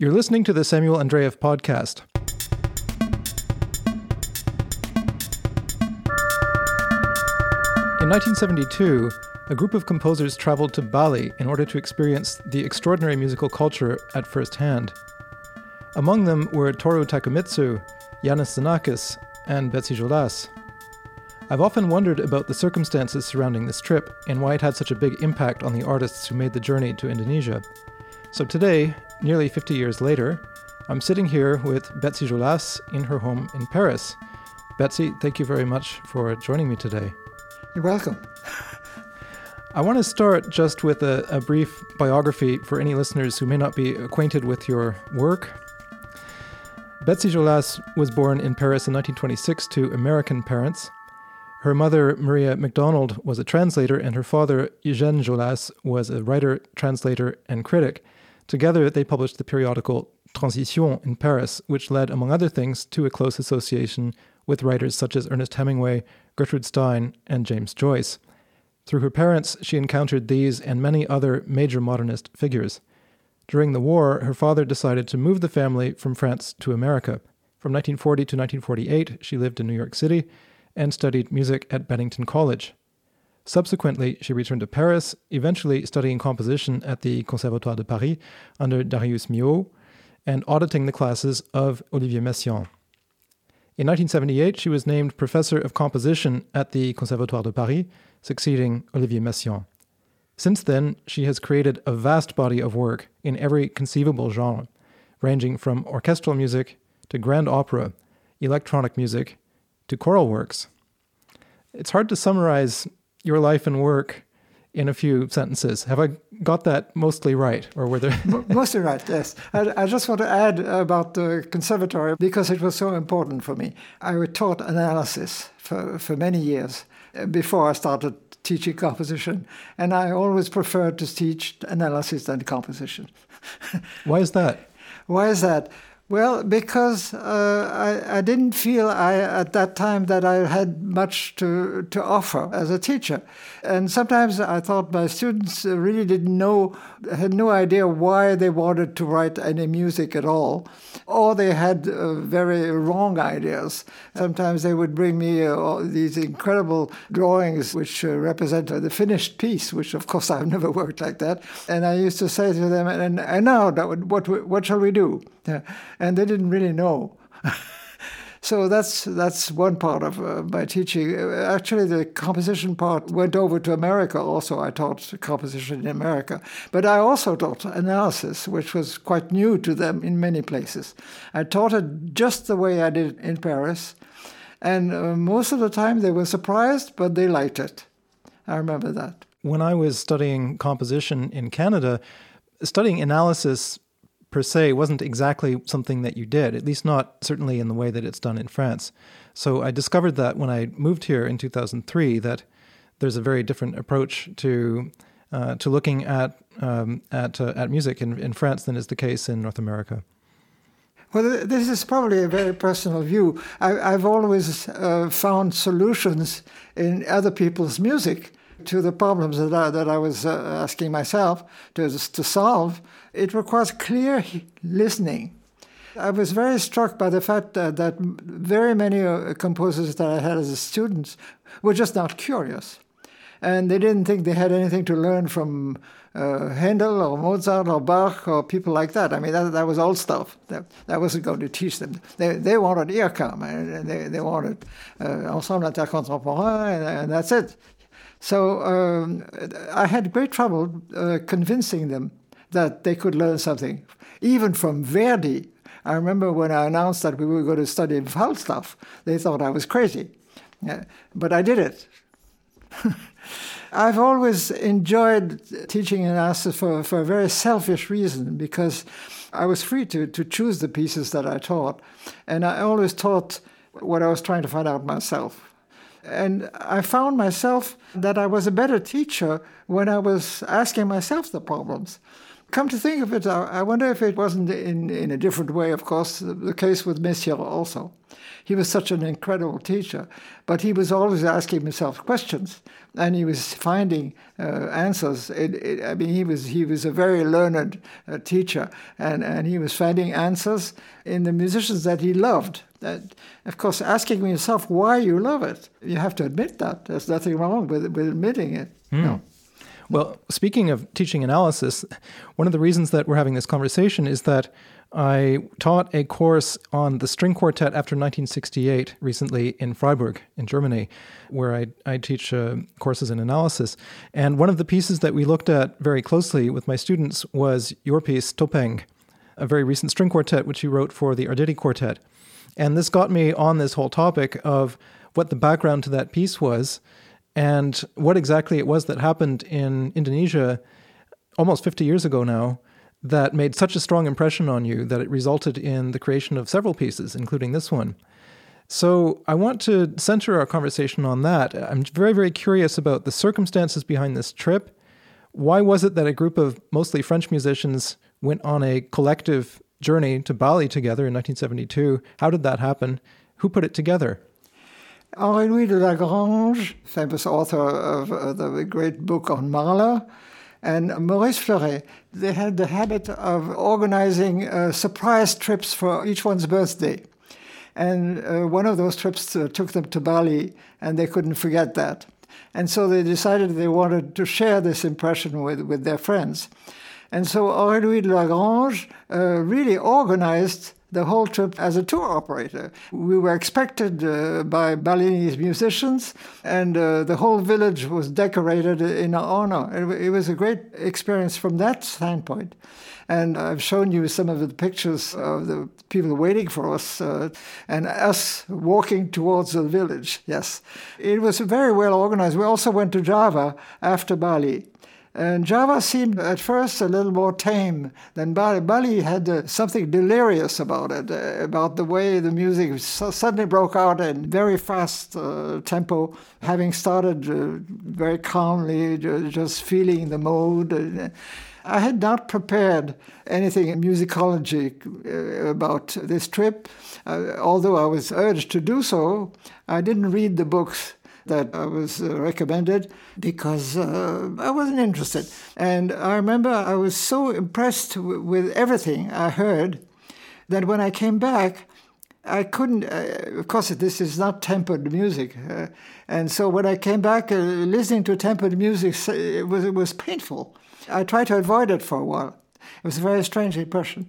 You're listening to the Samuel Andreyev podcast. In 1972, a group of composers traveled to Bali in order to experience the extraordinary musical culture at first hand. Among them were Toru Takemitsu, Iannis Xenakis, and Betsy Jolas. I've often wondered about the circumstances surrounding this trip and why it had such a big impact on the artists who made the journey to Indonesia. So today, nearly 50 years later, I'm sitting here with Betsy Jolas in her home in Paris. Betsy, thank you very much for joining me today. You're welcome. I want to start just with a, a, brief biography for any listeners who may not be acquainted with your work. Betsy Jolas was born in Paris in 1926 to American parents. Her mother, Maria MacDonald, was a translator, and her father, Eugène Jolas, was a writer, translator, and critic. Together, they published the periodical Transition in Paris, which led, among other things, to a close association with writers such as Ernest Hemingway, Gertrude Stein, and James Joyce. Through her parents, she encountered these and many other major modernist figures. During the war, her father decided to move the family from France to America. From 1940 to 1948, she lived in New York City and studied music at Bennington College. Subsequently, she returned to Paris, eventually studying composition at the Conservatoire de Paris under Darius Milhaud and auditing the classes of Olivier Messiaen. In 1978, she was named professor of composition at the Conservatoire de Paris, succeeding Olivier Messiaen. Since then, she has created a vast body of work in every conceivable genre, ranging from orchestral music to grand opera, electronic music, to choral works. It's hard to summarize your life and work in a few sentences. Have I got that mostly right, or were there? mostly right, yes. I, I, just want to add about the conservatory because it was so important for me. I taught analysis for, for many years uh, before I started teaching composition, and I always preferred to teach analysis than composition. Why is that? Why is that? Well, because uh, I, I, didn't feel I, at that time that I had much to, to offer as a teacher. And sometimes I thought my students really didn't know, had no idea why they wanted to write any music at all, or they had uh, very wrong ideas. Sometimes they would bring me uh, these incredible drawings which uh, represent the finished piece, which of course I've never worked like that. And I used to say to them, and, and now what, what shall we do? And they didn't really know. so that's that's one part of uh, my teaching. Actually, the composition part went over to America. Also, I taught composition in America, but I also taught analysis, which was quite new to them in many places. I taught it just the way I did in Paris, and uh, most of the time they were surprised, but they liked it. I remember that. When I was studying composition in Canada, studying analysis per se wasn't exactly something that you did, at least not certainly in the way that it's done in France. So I discovered that when I moved here in 2003 that there's a very different approach to uh, to looking at um, at uh, at music in, in France than is the case in North America. Well, this is probably a very personal view. I, have always uh, found solutions in other people's music to the problems that I, that I was uh, asking myself to, to solve, it requires clear listening. I was very struck by the fact that, that very many uh, composers that I had as students were just not curious. And they didn't think they had anything to learn from uh, Handel or Mozart or Bach or people like that. I mean, that, that was old stuff. That, that wasn't going to teach them. They, they wanted IRCAM and they, they wanted uh, Ensemble Intercontemporain, and, and that's it. So um, I had great trouble uh, convincing them that they could learn something, even from Verdi. I remember when I announced that we were going to study Falstaff, they thought I was crazy. Yeah, but I did it. I've always enjoyed teaching analysis for, for a very selfish reason because I was free to, to choose the pieces that I taught. And I always taught what I was trying to find out myself. And I found myself that I was a better teacher when I was asking myself the problems. Come to think of it, I wonder if it wasn't in, in a different way, of course, the case with Messiaen also. He was such an incredible teacher, but he was always asking himself questions, and he was finding uh, answers. It, it, I mean, he was he was a very learned uh, teacher, and, and he was finding answers in the musicians that he loved. That, of course, asking yourself why you love it, you have to admit that. There's nothing wrong with, with admitting it. Mm. No. Well, speaking of teaching analysis, one of the reasons that we're having this conversation is that I taught a course on the string quartet after 1968 recently in Freiburg, in Germany, where I, I teach uh, courses in analysis. And one of the pieces that we looked at very closely with my students was your piece, Topeng, a very recent string quartet which you wrote for the Arditti Quartet. And this got me on this whole topic of what the background to that piece was and what exactly it was that happened in Indonesia almost 50 years ago now that made such a strong impression on you that it resulted in the creation of several pieces, including this one. So I want to center our conversation on that. I'm very, very curious about the circumstances behind this trip. Why was it that a group of mostly French musicians went on a collective journey to Bali together in 1972? How did that happen? Who put it together? Henri-Louis de la Grange, famous author of uh, the great book on Mahler, and Maurice Fleuret, they had the habit of organizing uh, surprise trips for each one's birthday. And uh, one of those trips uh, took them to Bali, and they couldn't forget that. And so they decided they wanted to share this impression with, with their friends. And so Henri-Louis de la Grange uh, really organized the whole trip as a tour operator. We were expected uh, by Balinese musicians, and uh, the whole village was decorated in our honor. It, it, was a great experience from that standpoint. And I've shown you some of the pictures of the people waiting for us uh, and us walking towards the village. Yes, it was very well organized. We also went to Java after Bali. And Java seemed at first a little more tame than Bali. Bali had uh, something delirious about it, uh, about the way the music suddenly broke out in very fast uh, tempo, having started uh, very calmly, just feeling the mode. Uh, I had not prepared anything in musicology uh, about this trip. although I was urged to do so, I didn't read the books that I was uh, recommended because uh, I wasn't interested. And I remember I was so impressed w- with everything I heard that when I came back, I couldn't, uh, of course, this is not tempered music. Uh, and so when I came back, uh, listening to tempered music, it was, it was painful. I tried to avoid it for a while. It was a very strange impression.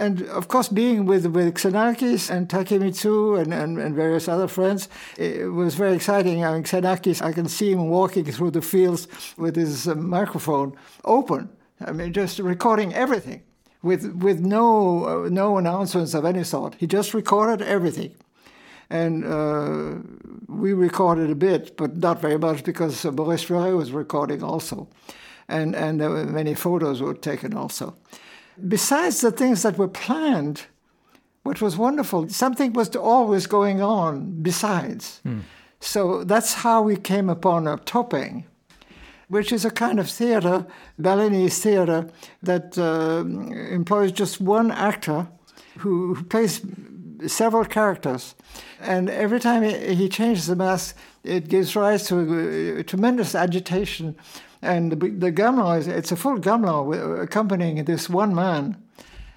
And of course, being with, with Xenakis and Takemitsu and, and, and, various other friends, it was very exciting. I mean, Xenakis, I can see him walking through the fields with his uh, microphone open. I mean, just recording everything with, with no, uh, no announcements of any sort. He just recorded everything. And uh, we recorded a bit, but not very much because Maurice Fleuret was recording also. And, and were many photos were taken also besides the things that were planned, what was wonderful, something was always going on besides. Mm. So that's how we came upon a Topeng, which is a kind of theater, Balinese theater, that uh, employs just one actor who, who, plays several characters. And every time he, he changes the mask, it gives rise to a, a tremendous agitation and the, the gamelan is it's a full gamelan accompanying this one man,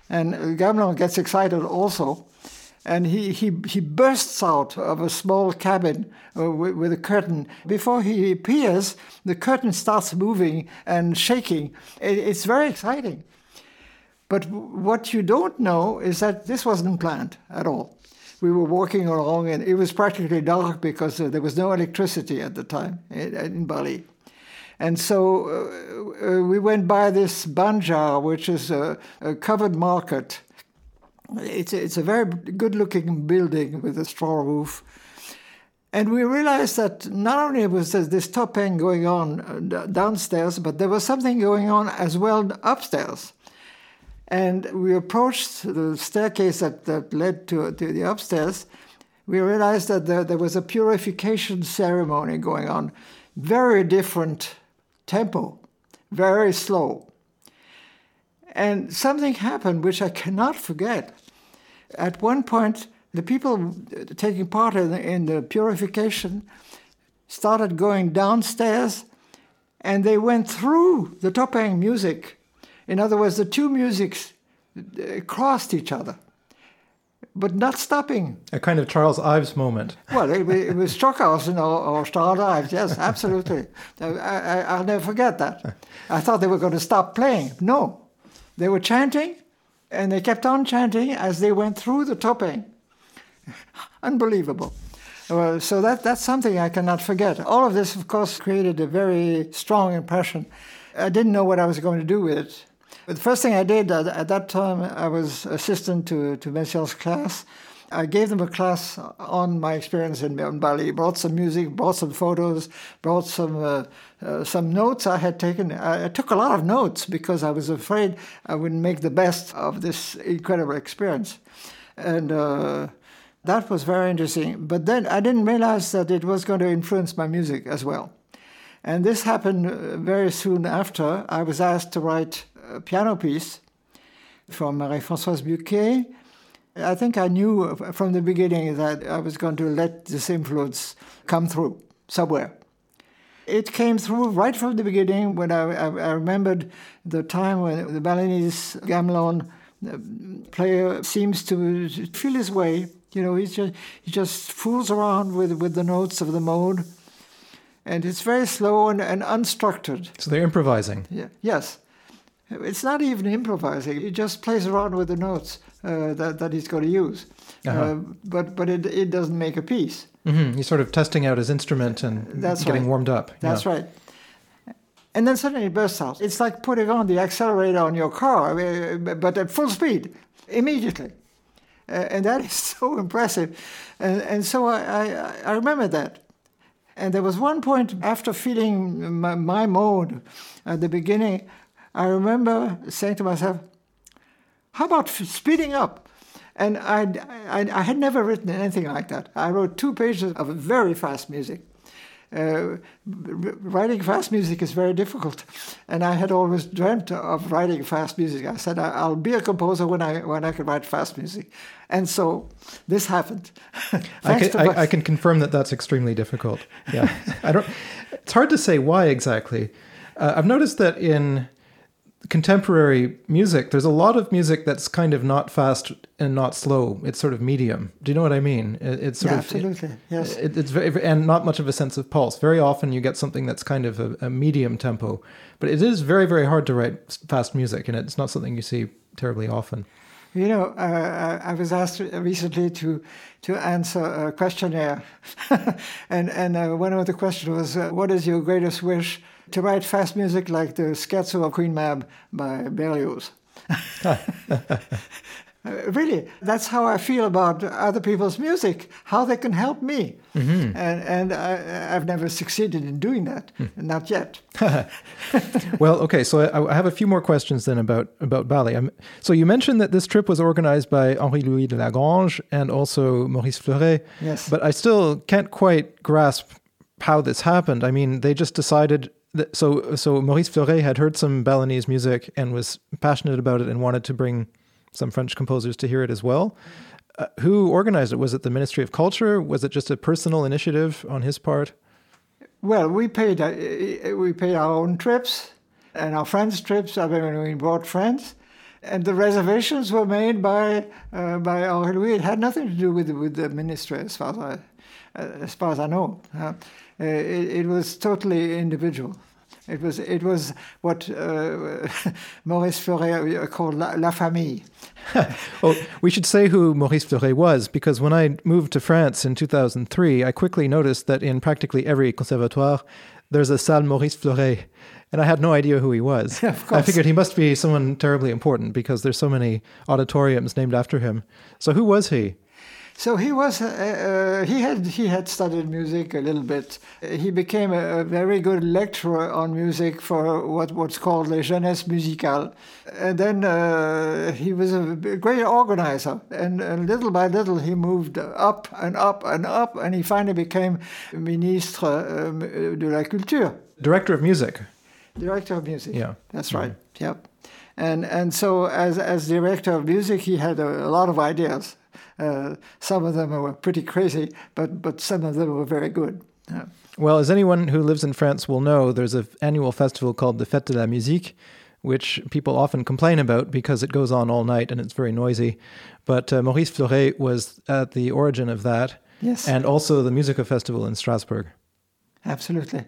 and gamelan gets excited also, and he, he, he bursts out of a small cabin uh, with, with, a curtain. Before he appears, the curtain starts moving and shaking. It, it's very exciting. But what you don't know is that this wasn't planned at all. We were walking along, and it was practically dark because uh, there was no electricity at the time in, in Bali. And so uh, uh, we went by this banjar, which is a, a covered market. It's a, it's a very good looking building with a straw roof. And we realized that not only was there this Topeng going on uh, downstairs, but there was something going on as well upstairs. And we approached the staircase that, that led to, to the upstairs. We realized that there, there was a purification ceremony going on, very different tempo, very slow. And something happened which I cannot forget. At one point, the people taking part in the, in the purification started going downstairs and they went through the topeng music. In other words, the two musics uh, crossed each other, but not stopping. A kind of Charles Ives moment. Well, it, it was Stockhausen or, or Charles Ives, yes, absolutely. I, I, I'll never forget that. I thought they were going to stop playing. No, they were chanting, and they kept on chanting as they went through the Topeng. Unbelievable. Well, so that, that's something I cannot forget. All of this, of course, created a very strong impression. I didn't know what I was going to do with it. But the first thing I did at, at that time, I was assistant to, to Messiaen's class. I gave them a class on my experience in, in Bali. Brought some music, brought some photos, brought some uh, uh, some notes I had taken. I, I, took a lot of notes because I was afraid I wouldn't make the best of this incredible experience, and uh, that was very interesting. But then I didn't realize that it was going to influence my music as well. And this happened uh, very soon after. I was asked to write a piano piece from Marie-Françoise Bucquet. I think I knew from the beginning that I was going to let this influence come through somewhere. It came through right from the beginning when I, I, I remembered the time when the Balinese gamelan uh, player seems to feel his way you know, he just he just fools around with with the notes of the mode, and it's very slow and, and unstructured. So they're improvising. Yeah. Yes. It's not even improvising. He just plays around with the notes uh, that that he's going to use. Uh-huh. Uh, but but it it doesn't make a piece. Mm-hmm. He's sort of testing out his instrument and That's getting right. warmed up. That's yeah. right. And then suddenly it bursts out. It's like putting on the accelerator on your car, but at full speed, immediately. Uh, and that is so impressive. And, and so I, I, I, remember that. And there was one point after feeling my, my mode at the beginning, I remember saying to myself, how about speeding up? And I, I, I had never written anything like that. I wrote two pages of very fast music uh, writing fast music is very difficult, and I had always dreamt of writing fast music. I said I'll be a composer when I when I can write fast music, and so this happened. I, can, I, I, can confirm that that's extremely difficult. Yeah, I don't. It's hard to say why exactly. Uh, I've noticed that in contemporary music, there's a lot of music that's kind of not fast and not slow. It's sort of medium. Do you know what I mean? It, it's sort yeah, of absolutely yes. It, it's very and not much of a sense of pulse. Very often you get something that's kind of a, a medium tempo, but it is very very hard to write fast music, and it's not something you see terribly often. You know, uh, I was asked recently to to answer a questionnaire, and and uh, one of the questions was, uh, "What is your greatest wish?" To write fast music like the Scherzo of Queen Mab by Berlioz. Uh, really, that's how I feel about other people's music, how they can help me. Mm-hmm. And, and I, have never succeeded in doing that, mm. not yet. well, okay, so I, I, have a few more questions then about, about Bali. I'm, so you mentioned that this trip was organized by Henri-Louis de la Grange and also Maurice Fleuret. Yes. But I still can't quite grasp how this happened. I mean, they just decided so so Maurice Fleuret had heard some Balinese music and was passionate about it and wanted to bring some French composers to hear it as well. Uh, who organized it? Was it the Ministry of Culture? Was it just a personal initiative on his part? Well, we paid uh, we paid our own trips and our friends' trips. I mean, we brought friends, and the reservations were made by uh, by Henri Louis. It had nothing to do with with the ministry, as far as I uh, as far as I know. Uh, it, it was totally individual. It was it was what uh, Maurice Fleuret called la, la famille. well, we should say who Maurice Fleuret was because when I moved to France in 2003, I quickly noticed that in practically every conservatoire, there's a salle Maurice Fleuret, and I had no idea who he was. Yeah, I figured he must be someone terribly important because there's so many auditoriums named after him. So who was he? So he was uh, uh, he had he had studied music a little bit. He became a, a, very good lecturer on music for what what's called the jeunesse musicale, and then uh, he was a great organizer. And, and, little by little he moved up and up and up, and he finally became ministre euh, de la culture, director of music. Director of music. Yeah, that's right. Mm-hmm. Yep. And, and so, as, as director of music, he had a, a lot of ideas. Uh, some of them were pretty crazy, but, but some of them were very good. Yeah. Well, as anyone who lives in France will know, there's an annual festival called the Fête de la Musique, which people often complain about because it goes on all night and it's very noisy. But uh, Maurice Fleuret was at the origin of that. Yes. And also the Musica Festival in Strasbourg. Absolutely.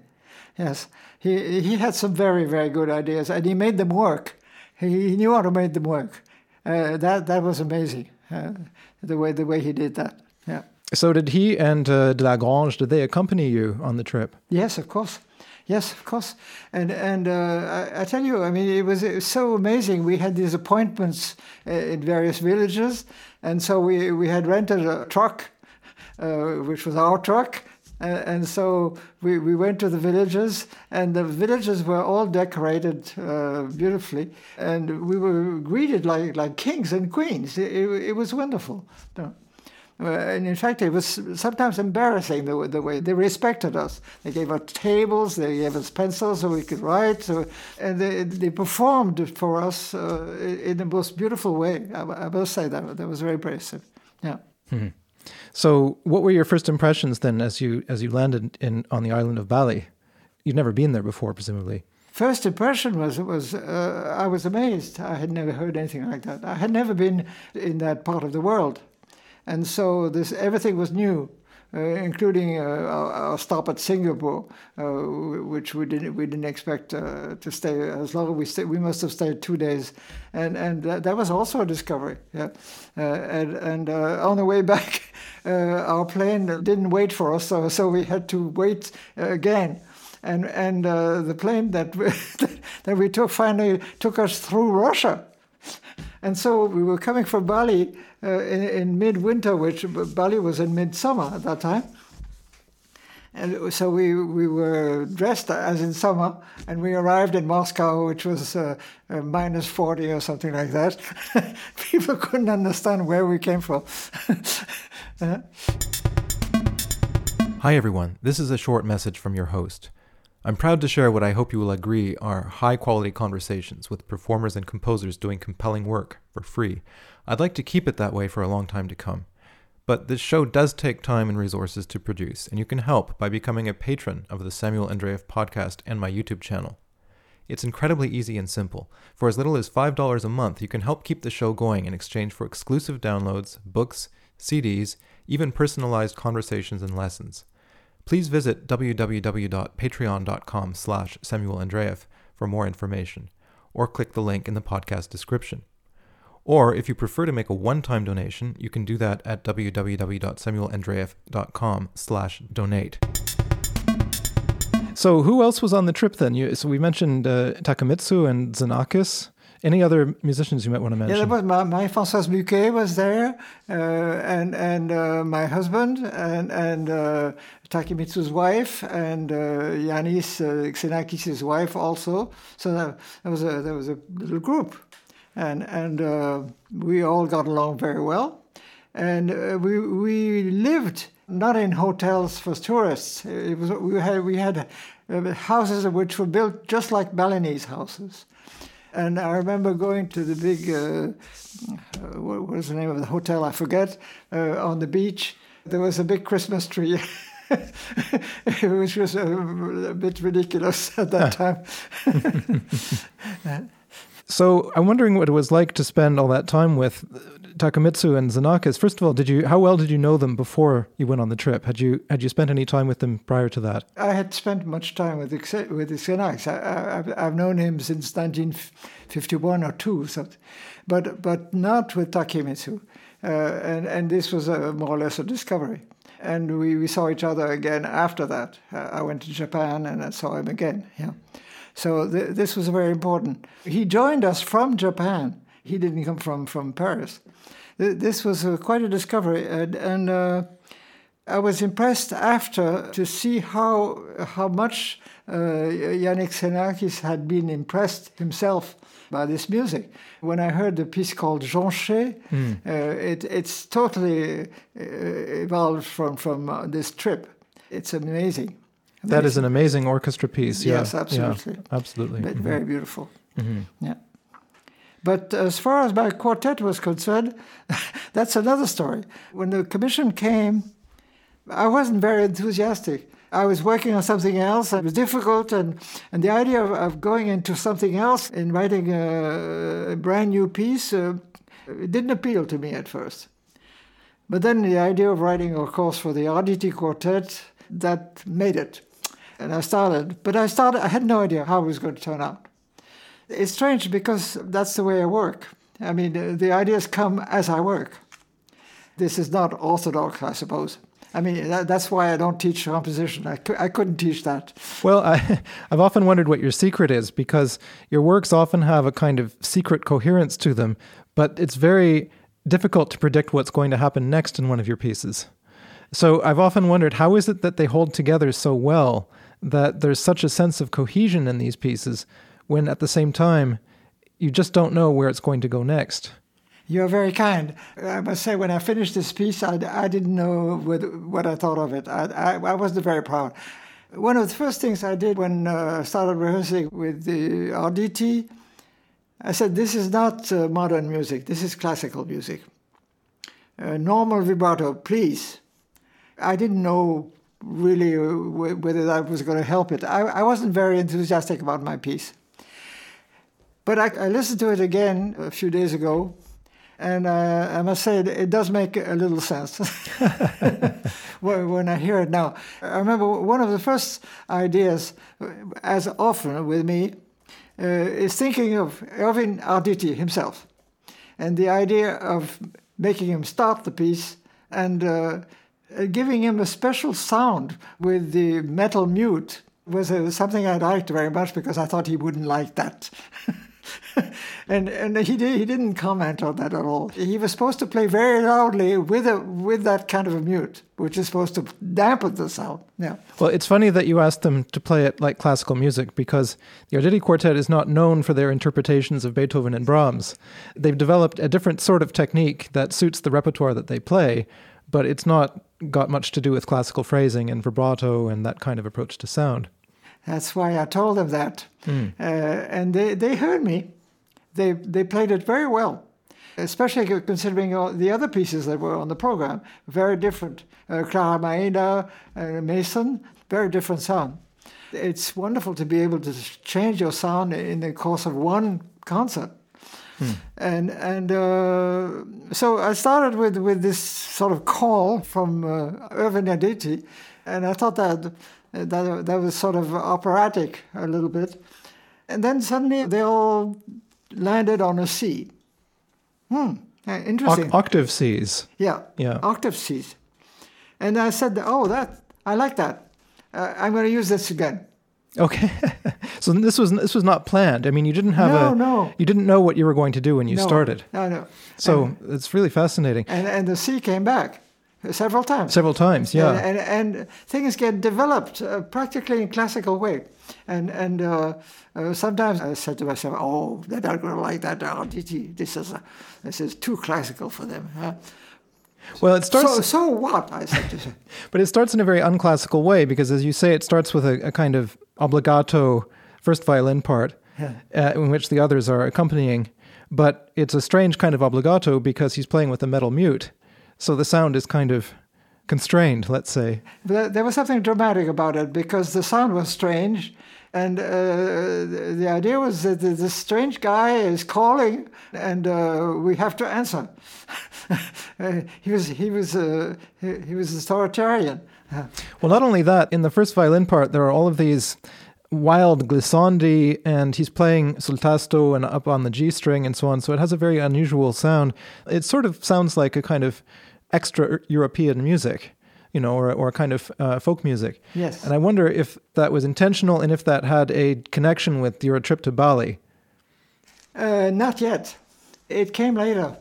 Yes. He, he had some very, very good ideas and he made them work. He, he knew how to make them work. Uh, that, that was amazing, uh, the, way, the way he did that. Yeah. So did he and uh, de la Grange, did they accompany you on the trip? Yes, of course. Yes, of course. And and uh, I, I, tell you, I mean, it was, it was, so amazing. We had these appointments uh, in various villages, and so we, we had rented a truck, uh, which was our truck. And, and, so we, we went to the villages, and the villages were all decorated uh, beautifully, and we were greeted like, like kings and queens. It, it, it was wonderful. Uh, and in fact, it was sometimes embarrassing the, the, way they respected us. They gave us tables, they gave us pencils so we could write, so, and they, they performed for us uh, in the most beautiful way. I, I must say that that was very impressive. Yeah. Mm-hmm. So, what were your first impressions then, as you as you landed in on the island of Bali? You'd never been there before, presumably. First impression was it was uh, I was amazed. I had never heard anything like that. I had never been in that part of the world and so this everything was new. Uh, including uh, our, our, stop at Singapore, uh, which we didn't we didn't expect uh, to stay as long. As we stay, we must have stayed two days, and and that, that was also a discovery. Yeah, uh, and and uh, on the way back, our plane didn't wait for us, so so we had to wait again. And and the plane that we, that we took finally took us through Russia. And so we were coming from Bali uh, in, in midwinter, which Bali was in midsummer at that time. And so we, we were dressed as in summer, and we arrived in Moscow, which was uh, uh, minus 40 or something like that. People couldn't understand where we came from. Hi, everyone. This is a short message from your host. I'm proud to share what I hope you will agree are high quality conversations with performers and composers doing compelling work for free. I'd like to keep it that way for a long time to come. But this show does take time and resources to produce, and you can help by becoming a patron of the Samuel Andreyev podcast and my YouTube channel. It's incredibly easy and simple. For as little as $5 a month, you can help keep the show going in exchange for exclusive downloads, books, CDs, even personalized conversations and lessons please visit www.patreon.com slash Samuel Andreyev for more information, or click the link in the podcast description. Or if you prefer to make a one-time donation, you can do that at www.samuelandreyev.com slash donate. So who else was on the trip then? You, so we mentioned uh, Takemitsu and Xenakis. Any other musicians you might want to mention? Yeah, was my, my Françoise Bucquet was there, uh, and and uh, my husband, and and uh, Takemitsu's wife, and uh, Iannis uh, Xenakis' wife also. So that, that was a that was a little group, and and uh, we all got along very well, and uh, we we lived not in hotels for tourists. It was we had we had houses which were built just like Balinese houses and I remember going to the big, uh, uh, what was the name of the hotel? I forget, uh, on the beach. There was a big Christmas tree. which was a, a, bit ridiculous at that time. so I'm wondering what it was like to spend all that time with Takemitsu and Xenakis. First of all, did you how well did you know them before you went on the trip? Had you had you spent any time with them prior to that? I had spent much time with with Xenakis. I, have known him since 1951 or two, so, but but not with Takemitsu. Uh, and and this was a, more or less a discovery. And we, we saw each other again after that. Uh, I went to Japan and I saw him again. Yeah. So th- this was very important. He joined us from Japan. He didn't come from, from Paris this was uh, quite a discovery, and, and uh, I was impressed after to see how how much uh, Iannis Xenakis had been impressed himself by this music. When I heard the piece called Jonchaies, mm. uh, it, it's totally uh, evolved from from uh, this trip. It's amazing. amazing. That is an amazing orchestra piece. Yes, absolutely. Yeah, absolutely. Mm-hmm. Very beautiful. Mm-hmm. Yeah. But as far as my quartet was concerned, that's another story. When the commission came, I wasn't very enthusiastic. I was working on something else. It was difficult, and, and the idea of, of going into something else and writing a, a brand new piece uh, didn't appeal to me at first. But then the idea of writing a course for the Arditti Quartet, that made it. And I started, but I started, I had no idea how it was going to turn out. It's strange because that's the way I work. I mean, the, ideas come as I work. This is not orthodox, I suppose. I mean, that, that's why I don't teach composition. I, I couldn't teach that. Well, I, have often wondered what your secret is because your works often have a kind of secret coherence to them, but it's very difficult to predict what's going to happen next in one of your pieces. So I've often wondered how is it that they hold together so well that there's such a sense of cohesion in these pieces when at the same time you just don't know where it's going to go next. You're very kind. I must say, when I finished this piece, I, I didn't know what, what I thought of it. I, I, I, wasn't very proud. One of the first things I did when uh, I started rehearsing with the Arditti, I said, This is not uh, modern music, this is classical music. Uh, normal vibrato, please. I didn't know really uh, whether that was going to help it. I, I wasn't very enthusiastic about my piece. But I, I listened to it again a few days ago and uh, I must say, it, does make a little sense when I hear it now. I remember one of the first ideas, as often with me, uh, is thinking of Irvine Arditti himself. And the idea of making him start the piece and uh, giving him a special sound with the metal mute was uh, something I liked very much because I thought he wouldn't like that. and and he did, he didn't comment on that at all. He was supposed to play very loudly with a with that kind of a mute, which is supposed to dampen the sound. Yeah. Well, it's funny that you asked them to play it like classical music because the Arditti Quartet is not known for their interpretations of Beethoven and Brahms. They've developed a different sort of technique that suits the repertoire that they play, but it's not got much to do with classical phrasing and vibrato and that kind of approach to sound. That's why I told them that. Mm. Uh, and they, they heard me. They, they played it very well, especially considering all the other pieces that were on the program. Very different. Uh, Clara Maeda, uh, Mason, very different sound. It's wonderful to be able to change your sound in the course of one concert. Hmm. And and uh, so I started with, with this sort of call from uh, Irvine Arditti, and I thought that that, that was sort of operatic a little bit. And then suddenly they all landed on a C. Hmm, interesting. O- octave Cs. Yeah, yeah. Octave Cs. And I said, oh, that I like that. Uh, I'm going to use this again. Okay, so this was this was not planned. I mean, you didn't have no, a no. You didn't know what you were going to do when you no, started. No, no. So and, it's really fascinating. And and the C came back several times. Several times, yeah. And, and, and things get developed uh, practically in classical way. And and uh, uh, sometimes I said to myself, "Oh, they're not going to like that Arditti. This is this is too classical for them." Huh? Well, it starts. So, so what? I said to say. but it starts in a very unclassical way because, as you say, it starts with a, a kind of obligato first violin part, yeah. uh, in which the others are accompanying. But it's a strange kind of obligato because he's playing with a metal mute. So the sound is kind of constrained, let's say. There was something dramatic about it because the sound was strange. And uh, the idea was that this strange guy is calling, and uh, we have to answer. he was he was uh, he, he was authoritarian. Well, not only that, in the first violin part, there are all of these wild glissandi and he's playing sul tasto and up on the G string and so on. So it has a very unusual sound. It sort of sounds like a kind of extra European music, you know, or, or kind of uh, folk music. Yes. And I wonder if that was intentional and if that had a connection with your trip to Bali. Uh, not yet. It came later.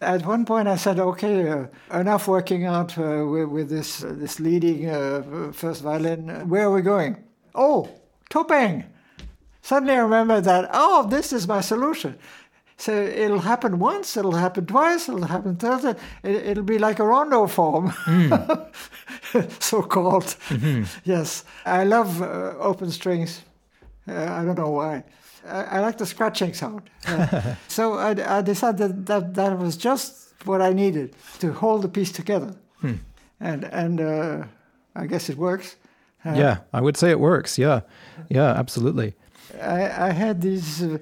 At one point, I said, "Okay, uh, enough working out uh, with, with, this uh, this leading uh, first violin. Where are we going?" Oh, Topeng. Suddenly I remember that, oh, this is my solution. So it'll happen once, it'll happen twice, it'll happen third. It, will be like a rondo form, mm. so called. Mm-hmm. Yes, I love uh, open strings. Uh, I don't know why. I, I like the scratching sound. Uh, so I, I, decided that, that was just what I needed to hold the piece together. Hmm. And, and uh, I guess it works. Uh, yeah, I would say it works. Yeah, yeah, absolutely. I, I had these uh,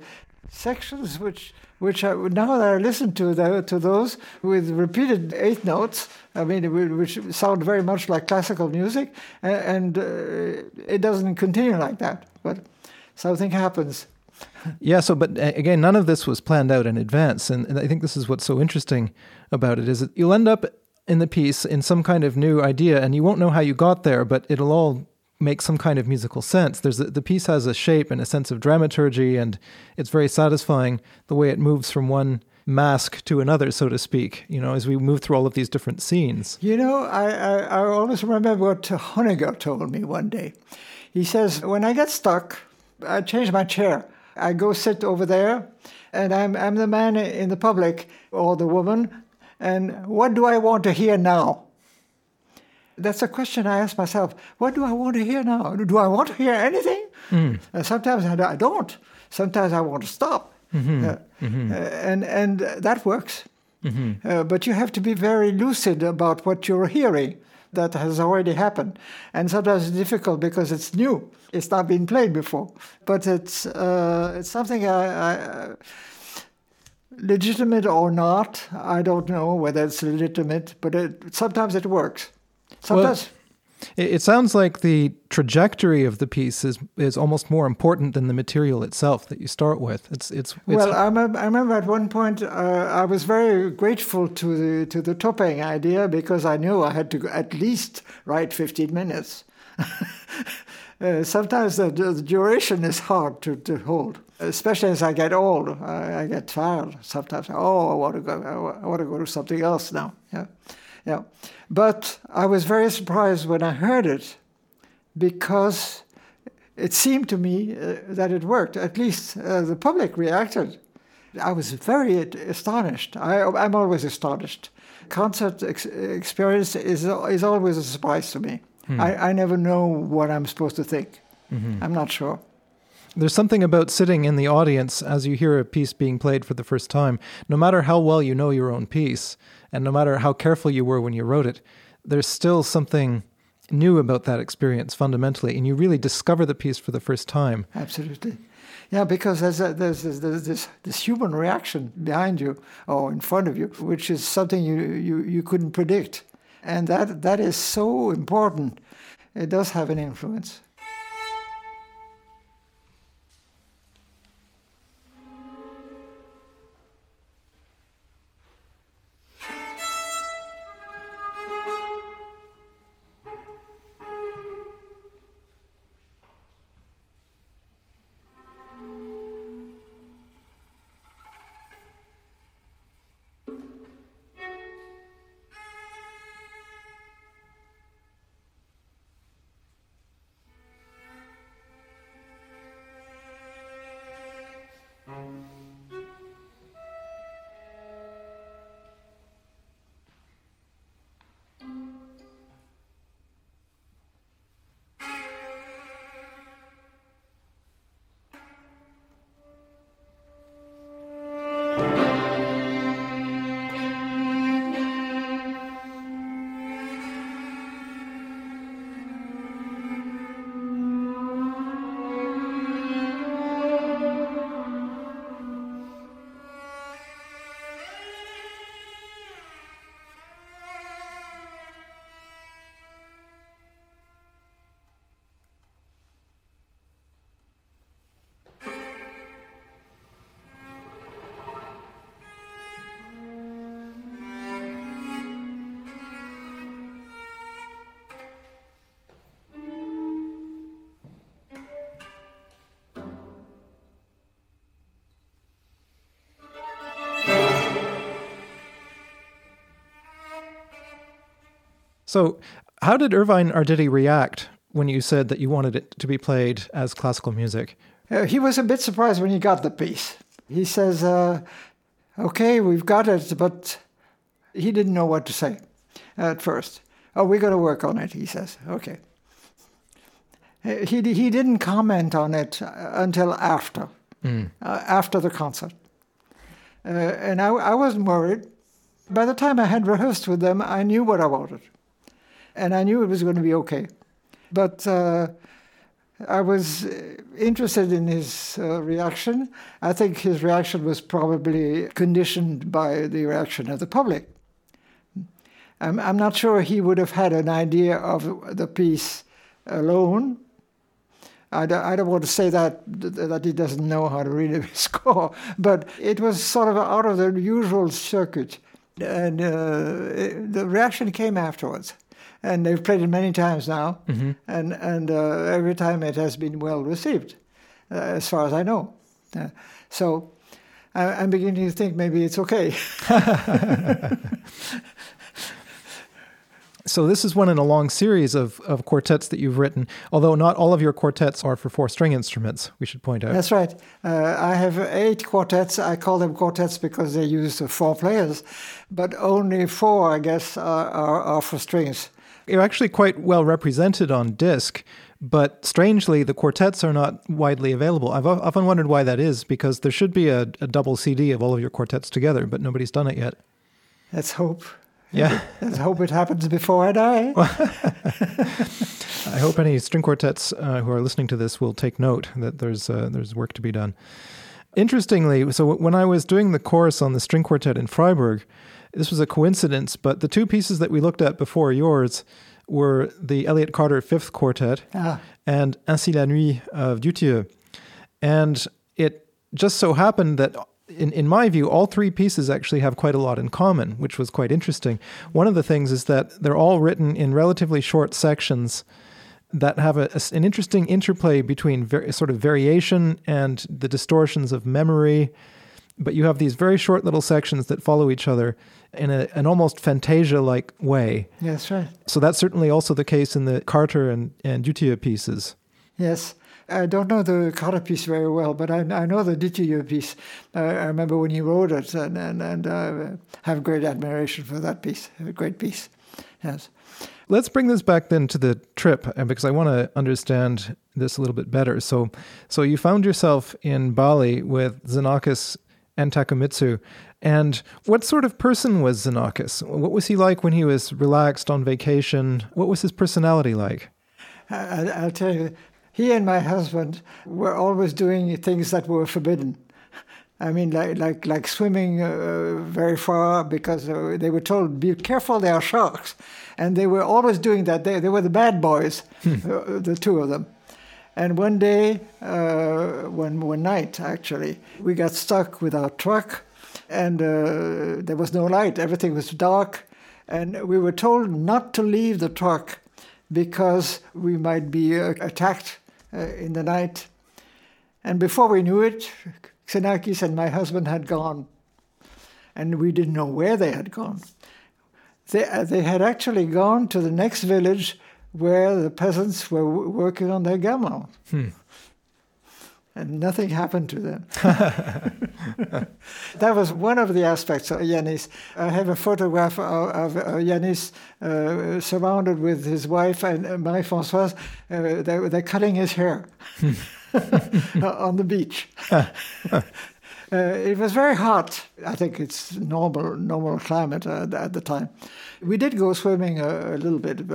sections which which I, now that I listen to the, to those with repeated eighth notes, I mean, which sound very much like classical music, and, and uh, it doesn't continue like that. But something happens. yeah. So, but again, none of this was planned out in advance, and, and I think this is what's so interesting about it is that you'll end up in the piece in some kind of new idea, and you won't know how you got there, but it'll all make some kind of musical sense. There's a, the piece has a shape and a sense of dramaturgy, and it's very satisfying the way it moves from one mask to another, so to speak. You know, as we move through all of these different scenes. You know, I I, I always remember what Honegger told me one day. He says, when I get stuck, I change my chair. I go sit over there, and I'm I'm the man in the public or the woman. And what do I want to hear now? That's a question I ask myself. What do I want to hear now? Do I want to hear anything? Mm. Uh, sometimes I don't. Sometimes I want to stop. Mm-hmm. Uh, mm-hmm. Uh, and, and that works. Mm-hmm. Uh, but you have to be very lucid about what you're hearing that has already happened. And sometimes it's difficult because it's new. It's not been played before. But it's, uh, it's something I, I legitimate or not, I don't know whether it's legitimate, but it, sometimes it works. Sometimes. Well, it sounds like the trajectory of the piece is is almost more important than the material itself that you start with. It's it's, it's well. I, I remember at one point uh, I was very grateful to the to the Topeng idea because I knew I had to at least write fifteen minutes. uh, sometimes the, the, duration is hard to, to hold, especially as I get old. I, I get tired sometimes. Oh, I want to go. I want to go to something else now. Yeah. Yeah. But I was very surprised when I heard it because it seemed to me uh, that it worked. At least uh, the public reacted. I was very astonished. I, am always astonished. Concert ex- experience is, is always a surprise to me. Hmm. I, I never know what I'm supposed to think. Mm-hmm. I'm not sure. There's something about sitting in the audience as you hear a piece being played for the first time, no matter how well you know your own piece, and no matter how careful you were when you wrote it, there's still something new about that experience fundamentally, and you really discover the piece for the first time. Absolutely. Yeah, because there's, a, there's, there's, there's, this, this human reaction behind you or in front of you, which is something you, you, you couldn't predict. And that, that is so important. It does have an influence. So, how did Irvine Arditti react when you said that you wanted it to be played as classical music? Uh, he was a bit surprised when he got the piece. He says, uh, "Okay, we've got it," but he didn't know what to say at first. Oh, we're going to work on it, he says. Okay. Uh, he, he didn't comment on it until after. mm. uh, after the concert. Uh, and I, I wasn't worried. By the time I had rehearsed with them, I knew what I wanted. And I knew it was going to be okay. But uh, I was interested in his uh, reaction. I think his reaction was probably conditioned by the reaction of the public. I'm, I'm not sure he would have had an idea of the piece alone. I don't, I don't want to say that that he doesn't know how to read a score, but it was sort of out of the usual circuit, and uh, it, the reaction came afterwards and they've played it many times now, mm-hmm. and and uh, every time it has been well received, uh, as far as I know. Uh, so I, am beginning to think maybe it's okay. so this is one in a long series of, of quartets that you've written, although not all of your quartets are for four string instruments, we should point out. That's right. Uh, I have eight quartets. I call them quartets because they use four players, but only four, I guess, are, are, are for strings. You're actually quite well represented on disc, but strangely, the quartets are not widely available. I've often wondered why that is, because there should be a, a double CD of all of your quartets together, but nobody's done it yet. Let's hope. Yeah. Let's hope it happens before I die. I hope any string quartets uh, who are listening to this will take note that there's uh, there's work to be done. Interestingly, so when I was doing the course on the string quartet in Freiburg, this was a coincidence, but the two pieces that we looked at before yours were the Elliott Carter Fifth Quartet ah. and Ainsi la Nuit of Dutilleux. And it just so happened that in, in my view, all three pieces actually have quite a lot in common, which was quite interesting. One of the things is that they're all written in relatively short sections that have a, a, an interesting interplay between ver- sort of variation and the distortions of memory. But you have these very short little sections that follow each other in a, an almost fantasia like way. Yes, right. So that's certainly also the case in the Carter and, and Dutilleux pieces. Yes. I don't know the Carter piece very well, but I, I know the Dutilleux piece. Uh, I remember when he wrote it, and, and, and uh, have great admiration for that piece. A great piece. Yes. Let's bring this back then to the trip because I want to understand this a little bit better. So, so you found yourself in Bali with Xenakis and Takemitsu, and what sort of person was Xenakis? What was he like when he was relaxed on vacation? What was his personality like? I, will tell you, he and my husband were always doing things that were forbidden. I mean, like like like swimming uh, very far because uh, they were told, "Be careful, there are sharks," and they were always doing that. They they were the bad boys, hmm. uh, the two of them. And one day, uh, one one night actually, we got stuck with our truck and uh, there was no light. Everything was dark, and we were told not to leave the truck because we might be uh, attacked uh, in the night. And before we knew it, Xenakis and my husband had gone, and we didn't know where they had gone. They, uh, they had actually gone to the next village where the peasants were working on their gamelan. Hmm and nothing happened to them. that was one of the aspects of Iannis. I have a photograph of, of Iannis uh, surrounded with his wife and uh, Marie-Françoise. Uh, they, they're cutting his hair on the beach. Uh, it was very hot. I think it's normal normal climate uh, at the time. We did go swimming a, a little bit,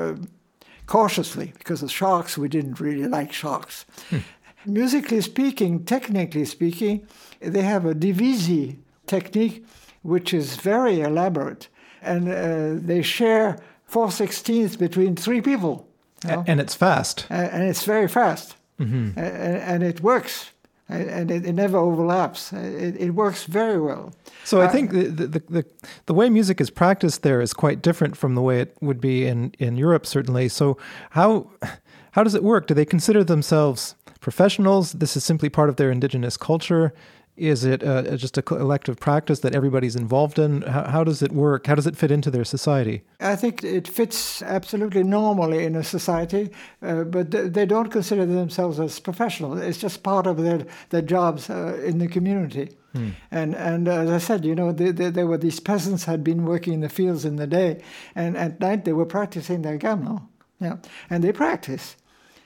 cautiously, because of sharks. We didn't really like sharks. Hmm musically speaking, technically speaking, they have a divisi technique which is very elaborate. And uh, they share 4 sixteenths between three people. You know? And it's fast. And, it's very fast. Mm-hmm. And, it works. And it, it never overlaps. It, it, works very well. So I uh, think the, the, the, the way music is practiced there is quite different from the way it would be in, in Europe, certainly. So how how does it work? Do they consider themselves professionals? This is simply part of their indigenous culture. Is it uh, just a collective practice that everybody's involved in? How, how, does it work? How does it fit into their society? I think it fits absolutely normally in a society, uh, but they don't consider themselves as professionals. It's just part of their, their jobs uh, in the community. Hmm. And and as I said, you know, there were these peasants had been working in the fields in the day, and at night they were practicing their gamelan. Yeah, and they practice.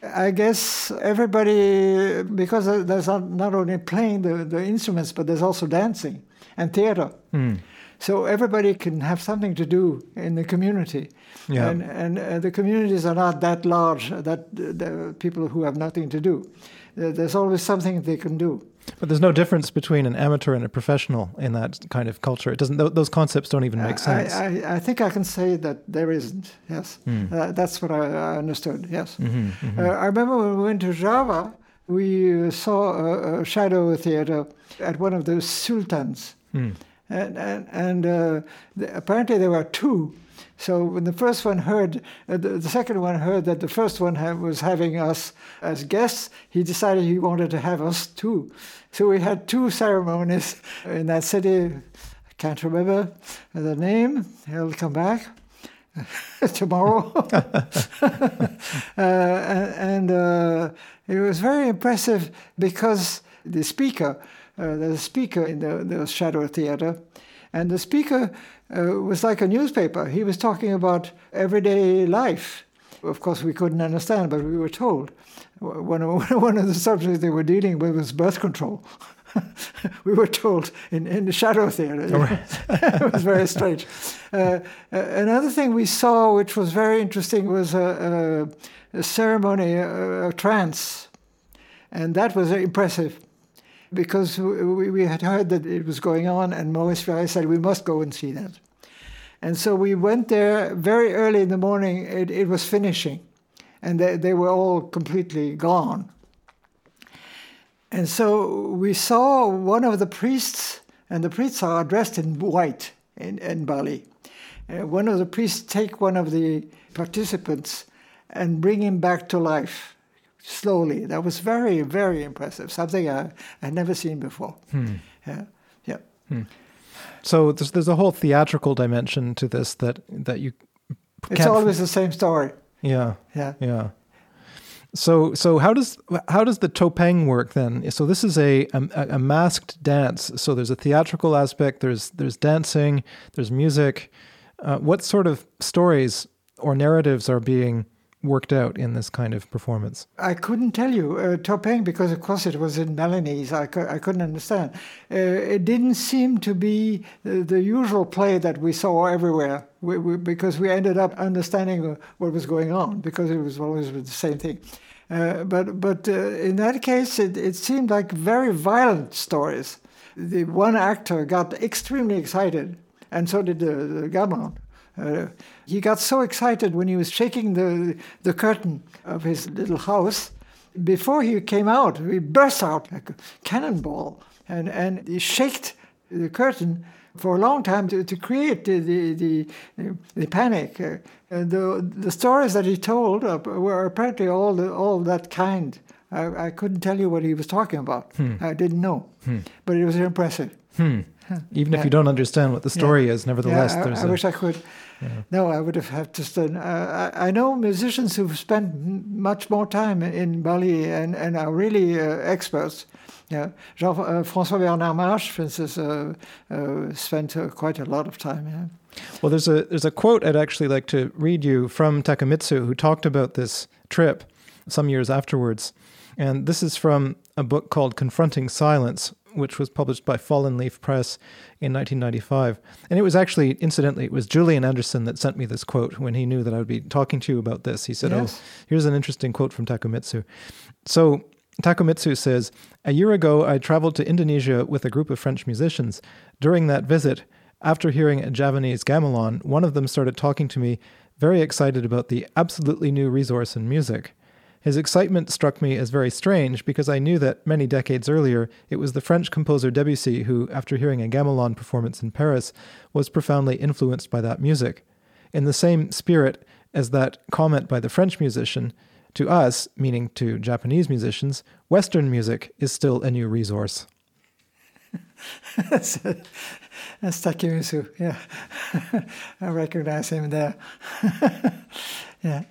I guess everybody, because there's not only playing the, the instruments, but there's also dancing and theater. Mm. So everybody can have something to do in the community. Yeah. And, and uh, the communities are not that large that uh, people who have nothing to do. There's always something they can do. But there's no difference between an amateur and a professional in that kind of culture. It doesn't; those concepts don't even make sense. I, I, I think I can say that there isn't. Yes, mm. uh, that's what I, I understood. Yes, mm-hmm, mm-hmm. Uh, I remember when we went to Java, we uh, saw a, a, shadow theater at one of the sultans, mm. and and, and uh, the, apparently there were two. So when the first one heard, uh, the, the, second one heard that the first one ha- was having us as guests, he decided he wanted to have us too. So we had two ceremonies in that city. I can't remember the name. He'll come back tomorrow. uh, and uh, it was very impressive because the speaker, uh, the speaker in the, the Shadow Theater, and the speaker uh, was like a newspaper. He was talking about everyday life. Of course, we couldn't understand, but we were told. One of, one of the subjects they were dealing with was birth control. we were told in, in the shadow theater. Oh, it was very strange. Uh, uh, another thing we saw, which was very interesting, was a, a, a ceremony, a, a, trance. And that was impressive because we, we had heard that it was going on, and Maurice Fleuret said, We must go and see that. And so we went there very early in the morning, it, it was finishing, and they, they were all completely gone. And so we saw one of the priests, and the priests are dressed in white in, in Bali. Uh, one of the priests take one of the participants and bring him back to life slowly. That was very, very impressive. Something I had never seen before. Hmm. Yeah, yeah. Hmm. So there's there's a whole theatrical dimension to this that that you. It's always the same story. Yeah. Yeah. Yeah. So so how does how does the topeng work then? So this is a, a, a masked dance. So there's a theatrical aspect. There's there's dancing. There's music. Uh, what sort of stories or narratives are being worked out in this kind of performance? I couldn't tell you uh, Topeng because, of course, it was in Balinese. I, cu- I couldn't understand. Uh, it didn't seem to be the, the, usual play that we saw everywhere we, we, because we ended up understanding what was going on because it was always the same thing. Uh, but but uh, in that case, it, it seemed like very violent stories. The one actor got extremely excited, and so did the, the gamelan. Uh, he got so excited when he was shaking the, the curtain of his little house. Before he came out, he burst out like a cannonball and, and he shook the curtain for a long time to, to create the, the, the, the panic. Uh, and the, the stories that he told were apparently all, the, all that kind. I, I couldn't tell you what he was talking about. Hmm. I didn't know. Hmm. But it was impressive. Hmm. Even yeah. if you don't understand what the story yeah. is, nevertheless, yeah, I, there's. I a... wish I could. Yeah. No, I would have had to study. Uh, I, I, know musicians who've spent much more time in Bali and, and are really uh, experts. Yeah, Jean uh, François Bernard Mâche, for instance, uh, uh, spent uh, quite a lot of time. Yeah. Well, there's a there's a quote I'd actually like to read you from Takemitsu, who talked about this trip some years afterwards, and this is from a book called Confronting Silence, which was published by Fallen Leaf Press in 1995. And it was actually, incidentally, it was Julian Anderson that sent me this quote when he knew that I would be talking to you about this. He said, oh, yes. Oh, here's an interesting quote from Takemitsu. So Takemitsu says, A year ago, I traveled to Indonesia with a group of French musicians. During that visit, after hearing a Javanese gamelan, one of them started talking to me, very excited about the absolutely new resource in music. His excitement struck me as very strange because I knew that many decades earlier it was the French composer Debussy who, after hearing a gamelan performance in Paris, was profoundly influenced by that music. In the same spirit as that comment by the French musician, to us, meaning to Japanese musicians, Western music is still a new resource. that's, that's Takemitsu, yeah. I recognize him there. yeah.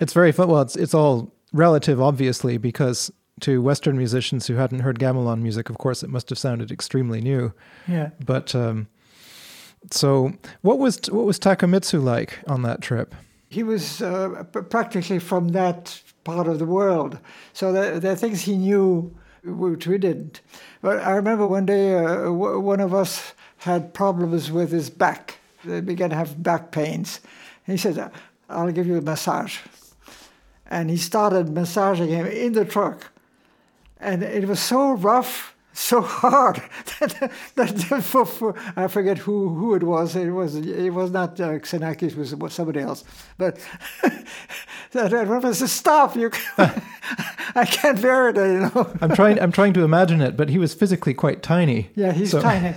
It's very fun. Well, it's, it's all relative, obviously, because to Western musicians who hadn't heard gamelan music, of course, it must have sounded extremely new. Yeah. But um, so, what was what was Takemitsu like on that trip? He was uh, practically from that part of the world, so there, there, are things he knew which we didn't. But I remember one day uh, one of us had problems with his back. They began to have back pains. He said, I'll give you a massage. And he started massaging him in the truck. And it was so rough so hard that, that for, for, I forget who, who it was. It was it was not uh, Xenakis, it was somebody else. But that everyone said, "Stop! You, I can't bear it." You know. I'm trying. I'm trying to imagine it, but he was physically quite tiny. Yeah, he's so. tiny.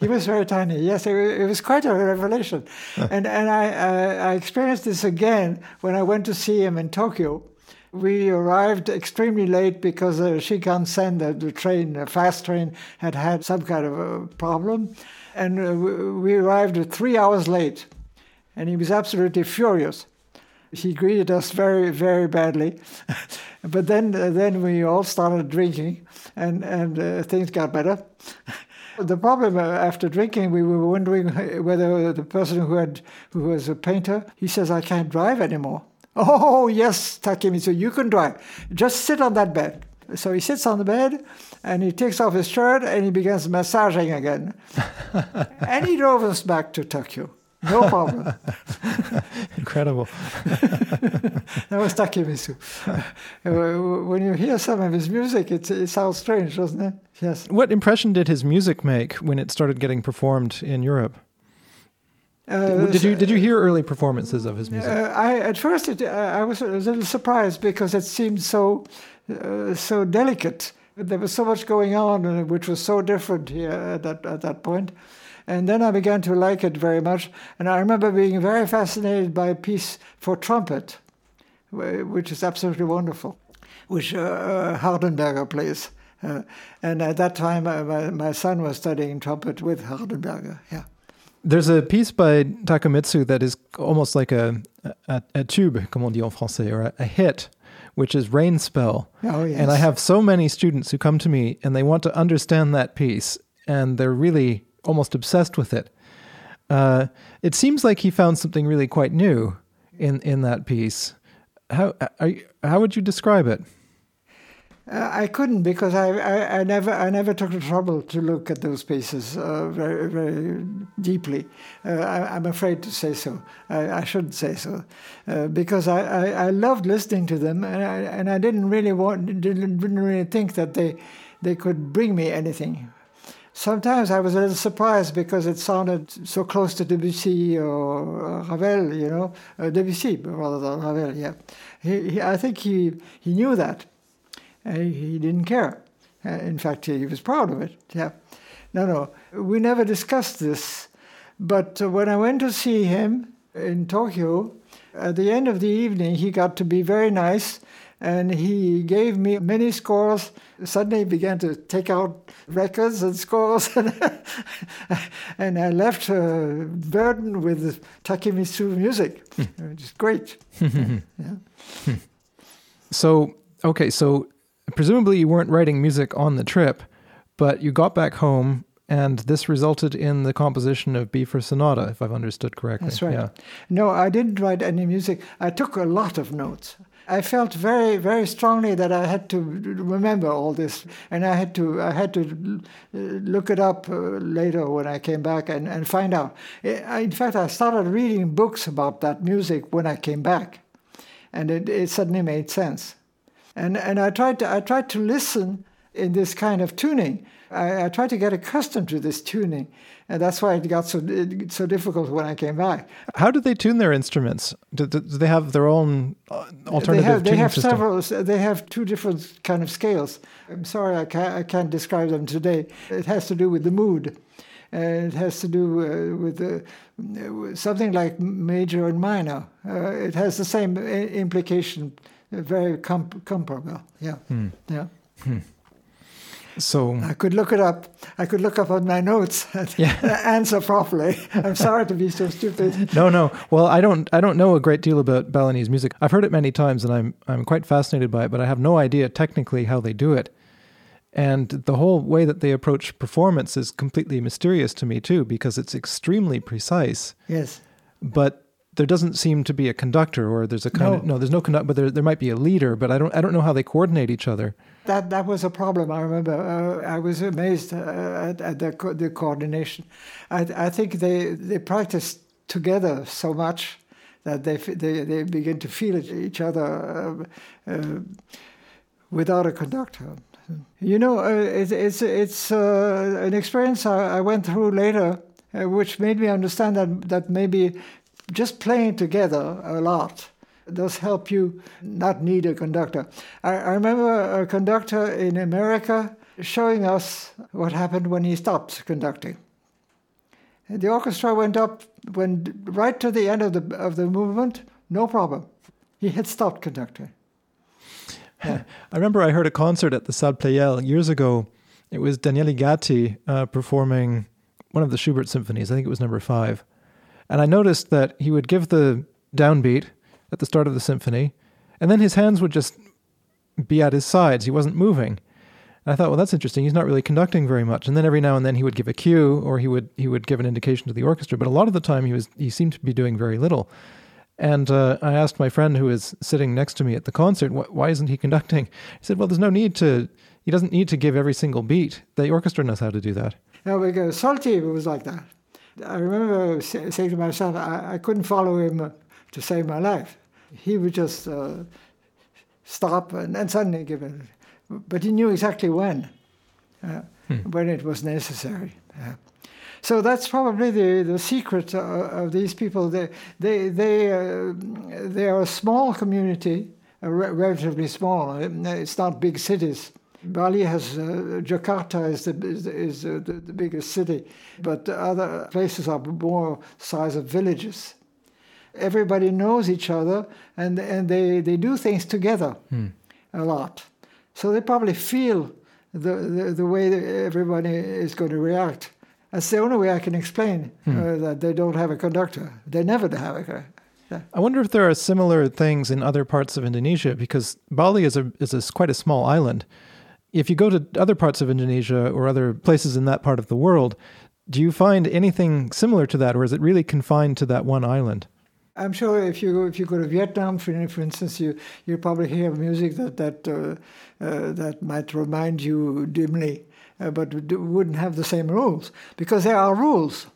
he was very tiny. Yes, it, it was quite a revelation, and and I, I I experienced this again when I went to see him in Tokyo we arrived extremely late because the Shinkansen, the, the train, the fast train, had had some kind of a problem. And uh, we arrived three hours late. And he was absolutely furious. He greeted us very, very badly. but then, uh, then we all started drinking, and, and uh, things got better. The problem uh, after drinking, we were wondering whether the person who had who was a painter, he says, "I can't drive anymore." Oh, yes, Takemitsu, you can drive. Just sit on that bed. So he sits on the bed and he takes off his shirt and he begins massaging again. and he drove us back to Tokyo. No problem. Incredible. that was Takemitsu. When you hear some of his music, it, it sounds strange, doesn't it? Yes. What impression did his music make when it started getting performed in Europe? Uh, did you did you hear early performances of his music? Uh, I at first it, uh, I was a little surprised because it seemed so uh, so delicate. There was so much going on, uh, which was so different here at that at that point. And then I began to like it very much. And I remember being very fascinated by a piece for trumpet, which is absolutely wonderful, which uh, Hardenberger plays. and at that time, my, my son was studying trumpet with Hardenberger. Yeah. There's a piece by Takemitsu that is almost like a, a, a tube, comme on dit en français, or a, a hit, which is Rain Spell. Oh, yes. And I have so many students who come to me and they want to understand that piece, and they're really almost obsessed with it. Uh, it seems like he found something really quite new in, in that piece. How, are you, how would you describe it? Uh, I couldn't because I, I, I, never I never took the trouble to look at those pieces uh, very very deeply. Uh, I, am afraid to say so. I, I shouldn't say so uh, because I, I, I, loved listening to them and I, and I didn't really want didn't, didn't really think that they they could bring me anything. Sometimes I was a little surprised because it sounded so close to Debussy or Ravel, you know, uh, Debussy rather than Ravel. Yeah, he, he, I think he he knew that uh, he didn't care. Uh, in fact, he was proud of it. Yeah. No, no. We never discussed this. But uh, when I went to see him in Tokyo, at the end of the evening, he got to be very nice and he gave me many scores. Suddenly, he began to take out records and scores, and I left uh, burdened with Takemitsu music, which is great. yeah. So, okay, so presumably you weren't writing music on the trip, but you got back home and this resulted in the composition of B for Sonata, if I've understood correctly. That's right. Yeah. No, I didn't write any music. I took a lot of notes. I felt very, very strongly that I had to remember all this, and I had to, I had to look it up uh, later when I came back and, and find out. In fact, I started reading books about that music when I came back, and it, it suddenly made sense. And, and I, tried to, I tried to listen in this kind of tuning. I, I tried to get accustomed to this tuning. And that's why it got so so difficult when I came back. How do they tune their instruments? Do, do they have their own alternative uh, they have, they have system? several. They have two different kind of scales. I'm sorry, I can't, I can't describe them today. It has to do with the mood. and it has to do uh, with uh, something like major and minor. Uh, it has the same implication very comp- comparable. Yeah, hmm. yeah. Hmm. So I could look it up. I could look up on my notes and yeah. answer properly. I'm sorry to be so stupid. No, no. Well, I don't. I don't know a great deal about Balinese music. I've heard it many times, and I'm I'm quite fascinated by it. But I have no idea technically how they do it. And the whole way that they approach performance is completely mysterious to me too, because it's extremely precise. Yes. But there doesn't seem to be a conductor, or there's a kind No. of no, there's no conductor, but there there might be a leader, but I don't I don't know how they coordinate each other. That that was a problem. I remember. Uh, I was amazed uh, at, at the, co- the coordination. I, I think they they practiced together so much that they they, they begin to feel each- each other uh, uh, without a conductor. You know, uh, it, it's it's uh, an experience I, I went through later, uh, which made me understand that that maybe just playing together a lot does help you not need a conductor. I, I remember a conductor in America showing us what happened when he stopped conducting. The orchestra went up, went right to the end of the of the movement, no problem. He had stopped conducting. I remember I heard a concert at the Salle Pleyel years ago. It was Daniele Gatti uh, performing one of the Schubert symphonies. I think it was number five. And I noticed that he would give the downbeat at the start of the symphony, and then his hands would just be at his sides. He wasn't moving. And I thought, well, that's interesting. He's not really conducting very much. And then every now and then he would give a cue, or he would he would give an indication to the orchestra. But a lot of the time, he was he seemed to be doing very little. And uh, I asked my friend who was sitting next to me at the concert, why isn't he conducting? He said, well, there's no need to, he doesn't need to give every single beat. The orchestra knows how to do that. Now, because Solti it was like that. I remember sa- saying to myself, I, I couldn't follow him uh, to save my life. He would just uh, stop and, and suddenly give it. But he knew exactly when, uh, when it was necessary. Uh, so that's probably the, the secret uh, of these people. They, they, they, uh, they are a small community, uh, re- relatively small. It's not big cities. Bali has uh, Jakarta is the is, is uh, the, the biggest city, but the other places are more size of villages. Everybody knows each other, and and they, they do things together a lot. So they probably feel the, the, the way that everybody is going to react. That's the only way I can explain uh, that they don't have a conductor. They never have a conductor. I wonder if there are similar things in other parts of Indonesia because Bali is a is a, quite a small island. If you go to other parts of Indonesia or other places in that part of the world, do you find anything similar to that, or is it really confined to that one island? I'm sure if you if you go to Vietnam, for, for instance, you you probably hear music that that uh, uh, that might remind you dimly, uh, but wouldn't have the same rules because there are rules,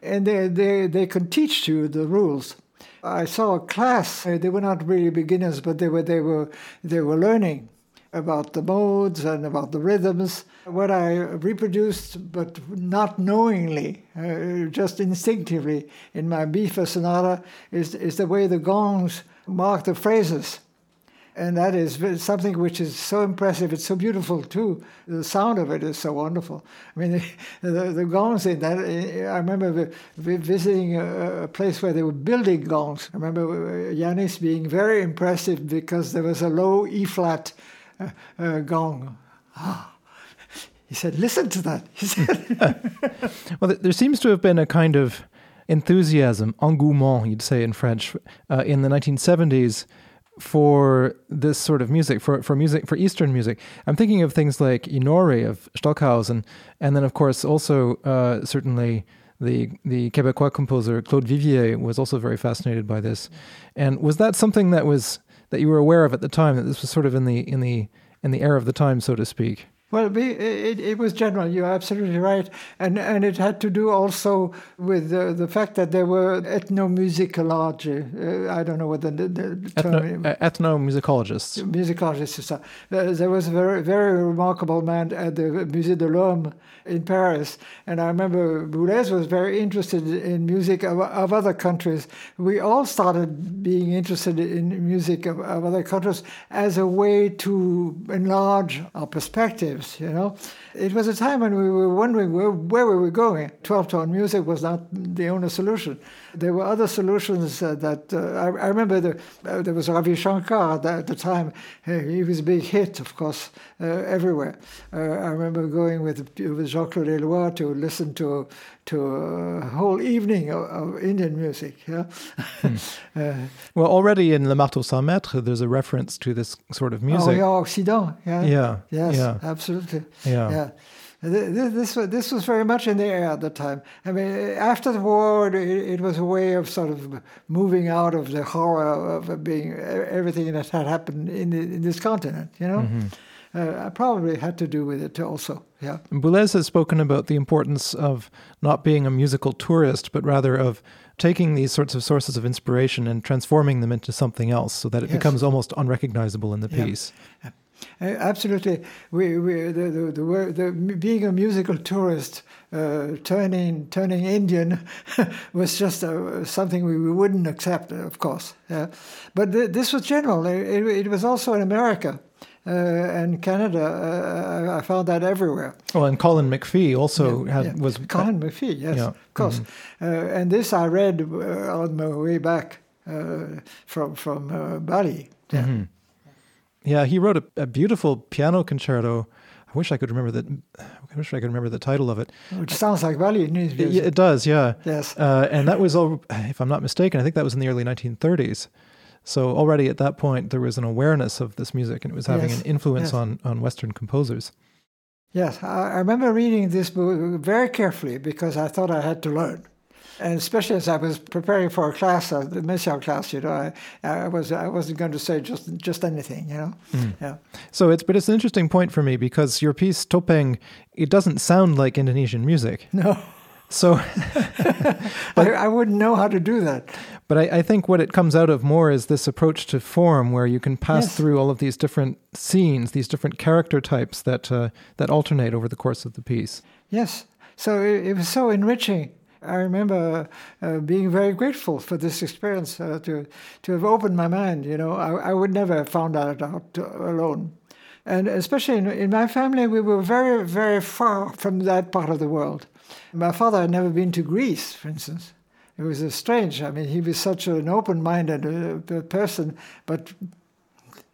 and they they they can teach you the rules. I saw a class; uh, they were not really beginners, but they were they were they were learning about the modes and about the rhythms. What I reproduced, but not knowingly, uh, just instinctively in my B for Sonata, is, is the way the gongs mark the phrases. And that is something which is so impressive. It's so beautiful too. The sound of it is so wonderful. I mean, the, the, the gongs in that. I remember vi- vi- visiting a, a place where they were building gongs. I remember uh, Iannis being very impressive because there was a low E flat uh, uh, gong. Ah. He said, "Listen to that." He said, Well, there seems to have been a kind of enthusiasm, engouement, you'd say in French, uh, in the 1970s for this sort of music, for, for music, for Eastern music. I'm thinking of things like Inori of Stockhausen, and then, of course, also uh, certainly the the Quebecois composer Claude Vivier was also very fascinated by this. And was that something that was that you were aware of at the time? That this was sort of in the in the in the air of the time, so to speak. Well, we, it, it was general. You're absolutely right, and and it had to do also with the, the fact that there were ethnomusicology. Uh, I don't know what the, the, the term. Ethno, uh, ethnomusicologists. musicologists. is that. There was a very, very remarkable man at the Musée de l'Homme in Paris, and I remember Boulez was very interested in music of, of other countries. We all started being interested in music of, of other countries as a way to enlarge our perspectives. You know, it was a time when we were wondering where, where we were going. Twelve-tone music was not the only solution. There were other solutions uh, that uh, I, I remember. The, uh, there was Ravi Shankar at the, at the time. He was a big hit, of course, uh, everywhere. Uh, I remember going with with Jean Claude Éloy to listen to to a whole evening of, of Indian music. Yeah. uh, Well, already in Le Marteau sans Maître, there's a reference to this sort of music. Orient Occident. Yeah. Yeah, Yes. yeah. Absolutely. Yeah. Yeah. This, was, this was very much in the air at the time. I mean, after the war, it, it was a way of sort of moving out of the horror of being everything that had happened in, the, in this continent, you know? Mm-hmm. Uh, I probably had to do with it also. Yeah. Boulez has spoken about the importance of not being a musical tourist, but rather of taking these sorts of sources of inspiration and transforming them into something else, so that it yes. becomes almost unrecognizable in the piece. Yeah. Uh, absolutely, we, we the, the, the, the, being a musical tourist, uh, turning turning Indian, was just uh, something we, we wouldn't accept, of course. Yeah. But th- this was general. It, it, was also in America. Uh, and Canada, uh, I found that everywhere. Well, and Colin McPhee also yeah, had, yeah. was Colin McPhee, yes, yeah. of course. Mm-hmm. and this I read on my way back from from Bali. Yeah. Mm-hmm. Yeah, he wrote a, a, beautiful piano concerto. I wish I could remember that. I wish I could remember the title of it. Which sounds like Valley News It, it does, yeah. Yes. Uh, and that was, all, if I'm not mistaken, I think that was in the early 1930s. So already at that point, there was an awareness of this music, and it was having yes. an influence yes. on on Western composers. Yes, I remember reading this book very carefully because I thought I had to learn and especially as I was preparing for a class, uh, the Messiaen class, you know, I, I was I wasn't going to say just just anything, you know. Mm. Yeah. So it's but it's an interesting point for me because your piece Topeng, it doesn't sound like Indonesian music. No. So but, I, I, wouldn't know how to do that. But I, I, think what it comes out of more is this approach to form, where you can pass yes. through all of these different scenes, these different character types that uh, that alternate over the course of the piece. Yes. So it, it was so enriching I remember uh, being very grateful for this experience uh, to to have opened my mind. You know, I, I would never have found that out alone, and especially in, in my family, we were very very far from that part of the world. My father had never been to Greece, for instance. It was strange. I mean, he was such an open-minded uh, person, but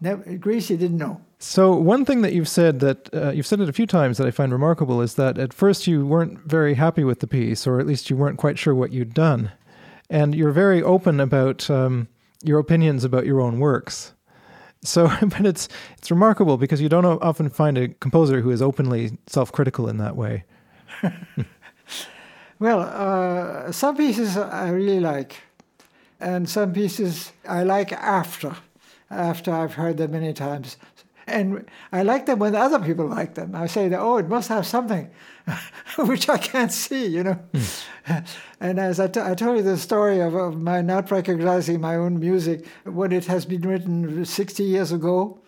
never, Greece he didn't know. So one thing that you've said that uh, you've said it a few times that I find remarkable is that at first you weren't very happy with the piece, or at least you weren't quite sure what you'd done, and you're very open about um, your opinions about your own works. So, but it's it's remarkable because you don't often find a composer who is openly self-critical in that way. well, uh, some pieces I really like, and some pieces I like after after I've heard them many times. And I like them when other people like them. I say, that, oh, it must have something which I can't see, you know. Mm. and as I, t- I told you the story of, of my not recognizing my own music when it has been written 60 years ago,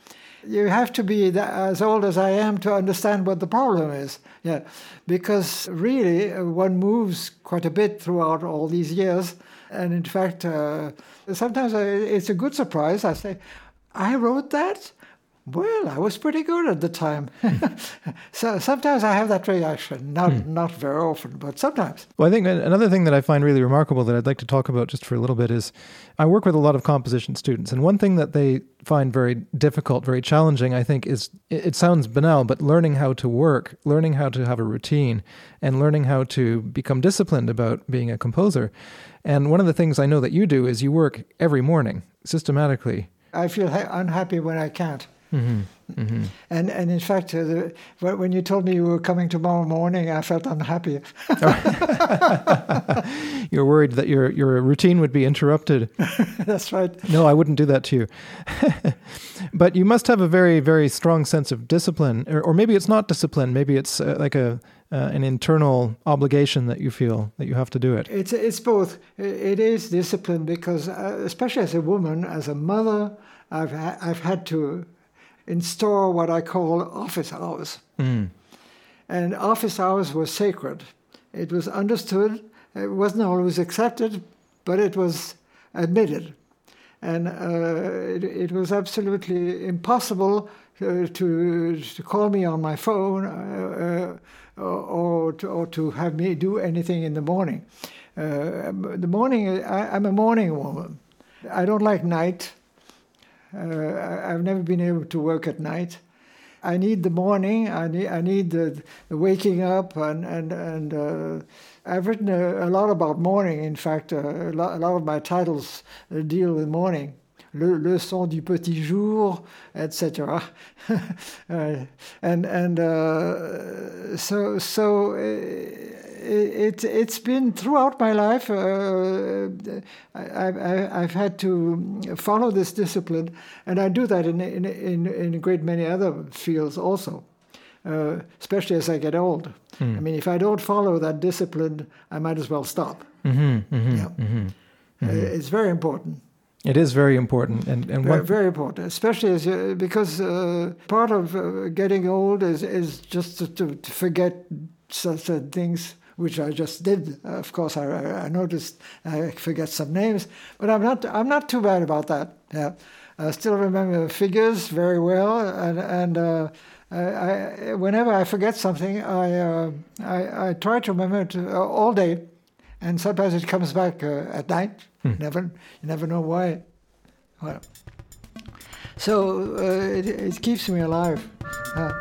you have to be as old as I am to understand what the problem is. Yeah, because really uh, one moves quite a bit throughout all these years, and in fact, uh, sometimes I, it's a good surprise. I say, I wrote that. Well, I was pretty good at the time. so sometimes I have that reaction. Not hmm. not very often, but sometimes. Well, I think another thing that I find really remarkable that I'd like to talk about just for a little bit is I work with a lot of composition students, and one thing that they find very difficult, very challenging, I think, is it sounds banal, but learning how to work, learning how to have a routine, and learning how to become disciplined about being a composer. And one of the things I know that you do is you work every morning systematically. I feel ha- unhappy when I can't. Mm-hmm. Mm-hmm. And and in fact, uh, the, when you told me you were coming tomorrow morning, I felt unhappy. You're worried that your your routine would be interrupted. That's right. No, I wouldn't do that to you. but you must have a very very strong sense of discipline, or, or maybe it's not discipline. Maybe it's uh, like a uh, an internal obligation that you feel that you have to do it. It's it's both. It is discipline because, uh, especially as a woman, as a mother, I've ha- I've had to install what I call office hours. Mm. And office hours were sacred. It was understood. It wasn't always accepted, but it was admitted. And uh, it, it, was absolutely impossible to, to, to, call me on my phone uh, uh, or, to, or to have me do anything in the morning. Uh, the morning, I, I'm a morning woman. I don't like night. Uh, I've never been able to work at night. I need the morning. I need I need the, the waking up and and and. Uh, I've written a, a, lot about morning. In fact, uh, a, lot, a, lot, of my titles uh, deal with morning. le, le son du petit jour, etc. uh, and and uh, so so it, it has been throughout my life. Uh, I, have had to follow this discipline, and I do that in in in, in a great many other fields also. Uh, especially as I get old. Mm. I mean, if I don't follow that discipline, I might as well stop. Mm-hmm, mm-hmm, yeah. Mm-hmm, uh, it's very important. It is very important, and and very, very important, especially as uh, because uh, part of uh, getting old is is just to, to, to forget certain things which I just did. Of course, I, I, noticed I forget some names, but I'm not I'm not too bad about that. Yeah, I still remember figures very well, and and uh, I, whenever I forget something, I, uh, I, I try to remember it uh, all day, and sometimes it comes back uh, at night. Hmm. Never, you never know why. Well, so uh, it, it keeps me alive. Uh,